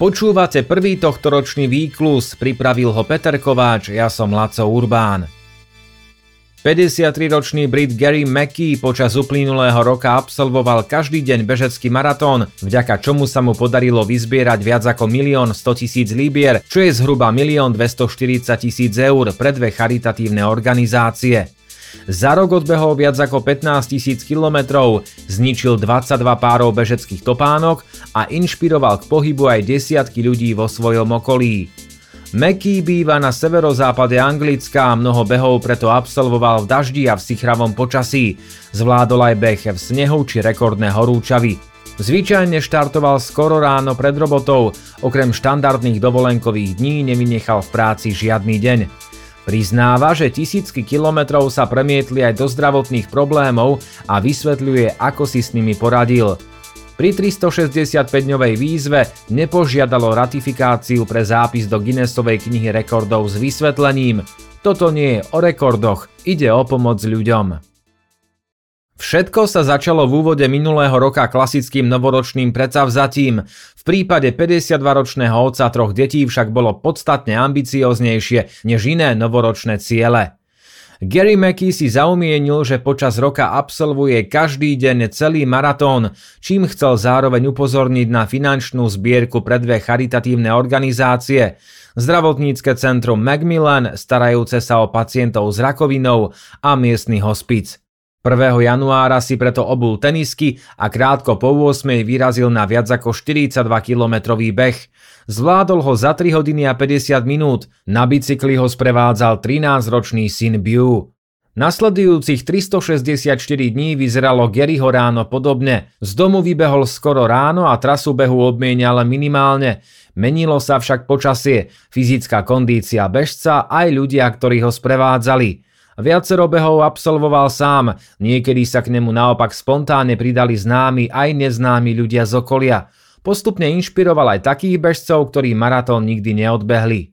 Počúvate prvý tohtoročný výklus, pripravil ho Peter Kováč, ja som Laco Urbán. 53-ročný Brit Gary Mackey počas uplynulého roka absolvoval každý deň bežecký maratón, vďaka čomu sa mu podarilo vyzbierať viac ako 1 100 000 libier, čo je zhruba 1 240 000 eur pre dve charitatívne organizácie. Za rok odbehol viac ako 15 tisíc kilometrov, zničil 22 párov bežeckých topánok a inšpiroval k pohybu aj desiatky ľudí vo svojom okolí. Meký býva na severozápade Anglicka a mnoho behov preto absolvoval v daždi a v sichravom počasí. Zvládol aj beh v snehu či rekordné horúčavy. Zvyčajne štartoval skoro ráno pred robotou, okrem štandardných dovolenkových dní nevynechal v práci žiadny deň. Priznáva, že tisícky kilometrov sa premietli aj do zdravotných problémov a vysvetľuje, ako si s nimi poradil. Pri 365-dňovej výzve nepožiadalo ratifikáciu pre zápis do Guinnessovej knihy rekordov s vysvetlením. Toto nie je o rekordoch, ide o pomoc ľuďom. Všetko sa začalo v úvode minulého roka klasickým novoročným predsavzatím. V prípade 52-ročného otca troch detí však bolo podstatne ambicioznejšie než iné novoročné ciele. Gary Mackey si zaumienil, že počas roka absolvuje každý deň celý maratón, čím chcel zároveň upozorniť na finančnú zbierku pre dve charitatívne organizácie, zdravotnícke centrum Macmillan, starajúce sa o pacientov s rakovinou a miestny hospic. 1. januára si preto obul tenisky a krátko po 8. vyrazil na viac ako 42-kilometrový beh. Zvládol ho za 3 hodiny a 50 minút, na bicykli ho sprevádzal 13-ročný syn Bew. Nasledujúcich 364 dní vyzeralo Garyho ráno podobne. Z domu vybehol skoro ráno a trasu behu obmienial minimálne. Menilo sa však počasie, fyzická kondícia bežca aj ľudia, ktorí ho sprevádzali. Viacero behov absolvoval sám, niekedy sa k nemu naopak spontánne pridali známi aj neznámi ľudia z okolia. Postupne inšpiroval aj takých bežcov, ktorí maratón nikdy neodbehli.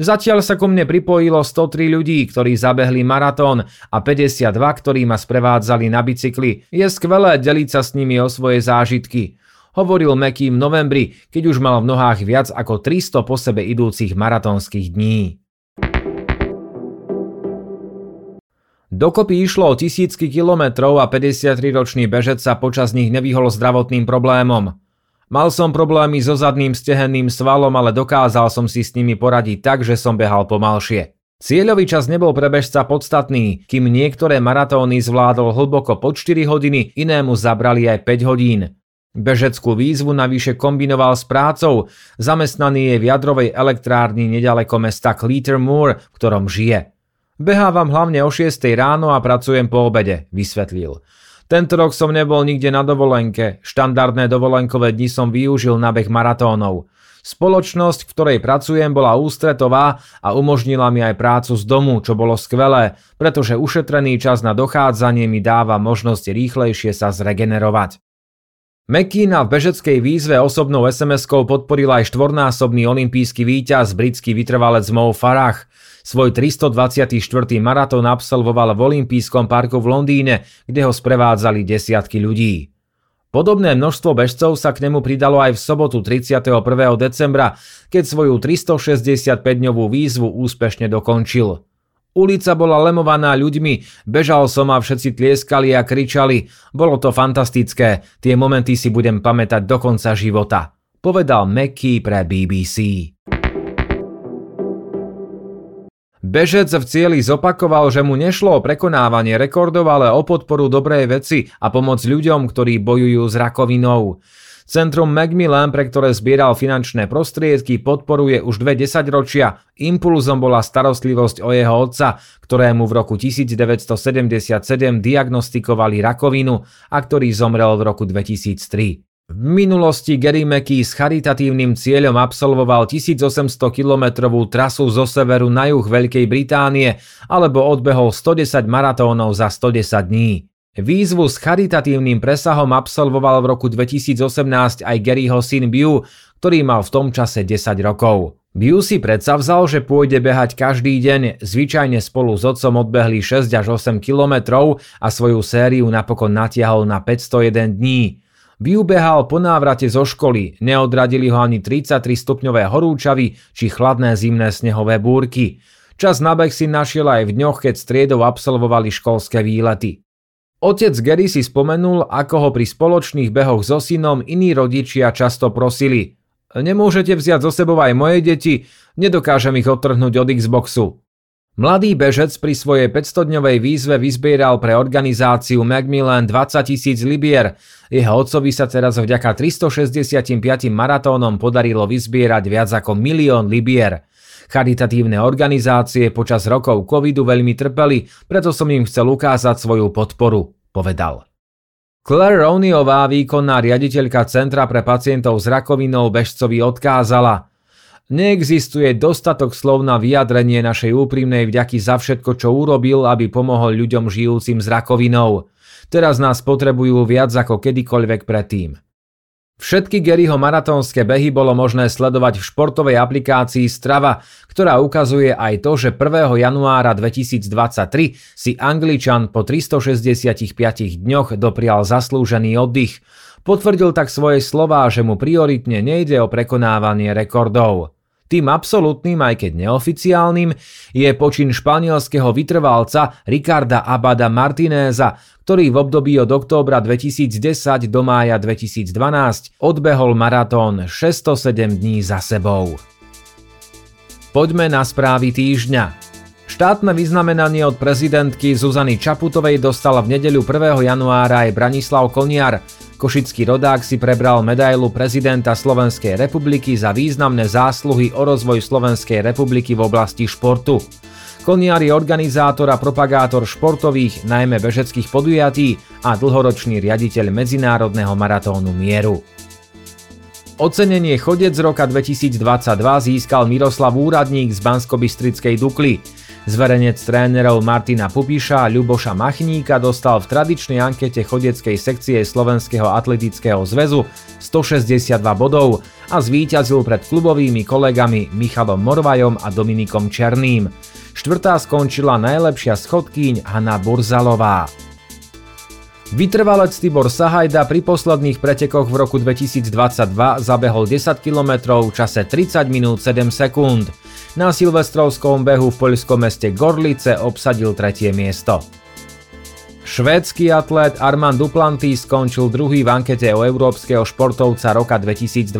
Zatiaľ sa ku mne pripojilo 103 ľudí, ktorí zabehli maratón a 52, ktorí ma sprevádzali na bicykli. Je skvelé deliť sa s nimi o svoje zážitky. Hovoril Meky v novembri, keď už mal v nohách viac ako 300 po sebe idúcich maratónskych dní. Dokopy išlo o tisícky kilometrov a 53-ročný bežec sa počas nich nevyhol zdravotným problémom. Mal som problémy so zadným stehenným svalom, ale dokázal som si s nimi poradiť tak, že som behal pomalšie. Cieľový čas nebol pre bežca podstatný, kým niektoré maratóny zvládol hlboko pod 4 hodiny, inému zabrali aj 5 hodín. Bežeckú výzvu navyše kombinoval s prácou, zamestnaný je v jadrovej elektrárni nedaleko mesta Cleater Moor, v ktorom žije. Behávam hlavne o 6 ráno a pracujem po obede, vysvetlil. Tento rok som nebol nikde na dovolenke, štandardné dovolenkové dni som využil na beh maratónov. Spoločnosť, v ktorej pracujem, bola ústretová a umožnila mi aj prácu z domu, čo bolo skvelé, pretože ušetrený čas na dochádzanie mi dáva možnosť rýchlejšie sa zregenerovať. McKeena v bežeckej výzve osobnou SMS-kou podporil aj štvornásobný olimpijský víťaz britský vytrvalec Mo Farah. Svoj 324. maratón absolvoval v Olympijskom parku v Londýne, kde ho sprevádzali desiatky ľudí. Podobné množstvo bežcov sa k nemu pridalo aj v sobotu 31. decembra, keď svoju 365-dňovú výzvu úspešne dokončil. Ulica bola lemovaná ľuďmi, bežal som a všetci tlieskali a kričali. Bolo to fantastické, tie momenty si budem pamätať do konca života, povedal Mackie pre BBC. Bežec v cieli zopakoval, že mu nešlo o prekonávanie rekordov, ale o podporu dobrej veci a pomoc ľuďom, ktorí bojujú s rakovinou. Centrum Macmillan, pre ktoré zbieral finančné prostriedky, podporuje už dve desaťročia. Impulzom bola starostlivosť o jeho otca, ktorému v roku 1977 diagnostikovali rakovinu a ktorý zomrel v roku 2003. V minulosti Gary Mackey s charitatívnym cieľom absolvoval 1800 kilometrovú trasu zo severu na juh Veľkej Británie alebo odbehol 110 maratónov za 110 dní. Výzvu s charitatívnym presahom absolvoval v roku 2018 aj Garyho syn Bew, ktorý mal v tom čase 10 rokov. Bew si predsa vzal, že pôjde behať každý deň, zvyčajne spolu s otcom odbehli 6 až 8 kilometrov a svoju sériu napokon natiahol na 501 dní. Vyubehal po návrate zo školy, neodradili ho ani 33 stupňové horúčavy či chladné zimné snehové búrky. Čas na beh si našiel aj v dňoch, keď striedov absolvovali školské výlety. Otec Gary si spomenul, ako ho pri spoločných behoch so synom iní rodičia často prosili Nemôžete vziať zo sebou aj moje deti, nedokážem ich odtrhnúť od Xboxu. Mladý bežec pri svojej 500-dňovej výzve vyzbieral pre organizáciu Macmillan 20 tisíc libier. Jeho otcovi sa teraz vďaka 365 maratónom podarilo vyzbierať viac ako milión libier. Charitatívne organizácie počas rokov covidu veľmi trpeli, preto som im chcel ukázať svoju podporu, povedal. Claire Roniová, výkonná riaditeľka Centra pre pacientov s rakovinou, bežcovi odkázala – Neexistuje dostatok slov na vyjadrenie našej úprimnej vďaky za všetko, čo urobil, aby pomohol ľuďom žijúcim s rakovinou. Teraz nás potrebujú viac ako kedykoľvek predtým. Všetky Garyho maratónske behy bolo možné sledovať v športovej aplikácii Strava, ktorá ukazuje aj to, že 1. januára 2023 si Angličan po 365 dňoch doprial zaslúžený oddych. Potvrdil tak svoje slová, že mu prioritne nejde o prekonávanie rekordov. Tým absolútnym, aj keď neoficiálnym, je počin španielského vytrvalca Ricarda Abada Martinéza, ktorý v období od októbra 2010 do mája 2012 odbehol maratón 607 dní za sebou. Poďme na správy týždňa. Štátne vyznamenanie od prezidentky Zuzany Čaputovej dostal v nedeľu 1. januára aj Branislav Koniar, Košický rodák si prebral medailu prezidenta Slovenskej republiky za významné zásluhy o rozvoj Slovenskej republiky v oblasti športu. Koniar je organizátor a propagátor športových, najmä bežeckých podujatí a dlhoročný riaditeľ Medzinárodného maratónu Mieru. Ocenenie Chodec roka 2022 získal Miroslav Úradník z Banskobystrickej Dukly. Zverejnec trénerov Martina Pupiša a Ľuboša Machníka dostal v tradičnej ankete chodeckej sekcie Slovenského atletického zväzu 162 bodov a zvíťazil pred klubovými kolegami Michalom Morvajom a Dominikom Černým. Štvrtá skončila najlepšia schodkýň Hanna Burzalová. Vytrvalec Tibor Sahajda pri posledných pretekoch v roku 2022 zabehol 10 km v čase 30 minút 7 sekúnd. Na silvestrovskom behu v poľskom meste Gorlice obsadil tretie miesto. Švédsky atlét Armand Duplantis skončil druhý v ankete o európskeho športovca roka 2022.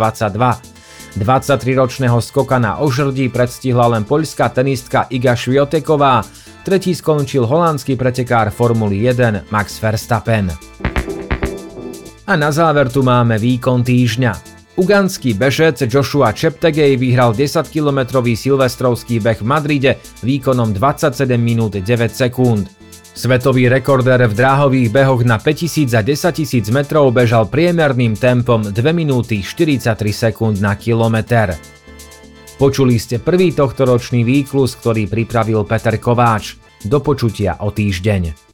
23-ročného skoka na ožrdí predstihla len poľská tenistka Iga Švioteková, tretí skončil holandský pretekár Formuly 1 Max Verstappen. A na záver tu máme výkon týždňa. Ugandský bežec Joshua Cheptegei vyhral 10-kilometrový silvestrovský beh v Madride výkonom 27 minút 9 sekúnd. Svetový rekordér v dráhových behoch na 5000 a 10 000 metrov bežal priemerným tempom 2 minúty 43 sekúnd na kilometr. Počuli ste prvý tohtoročný výklus, ktorý pripravil Peter Kováč. Do počutia o týždeň.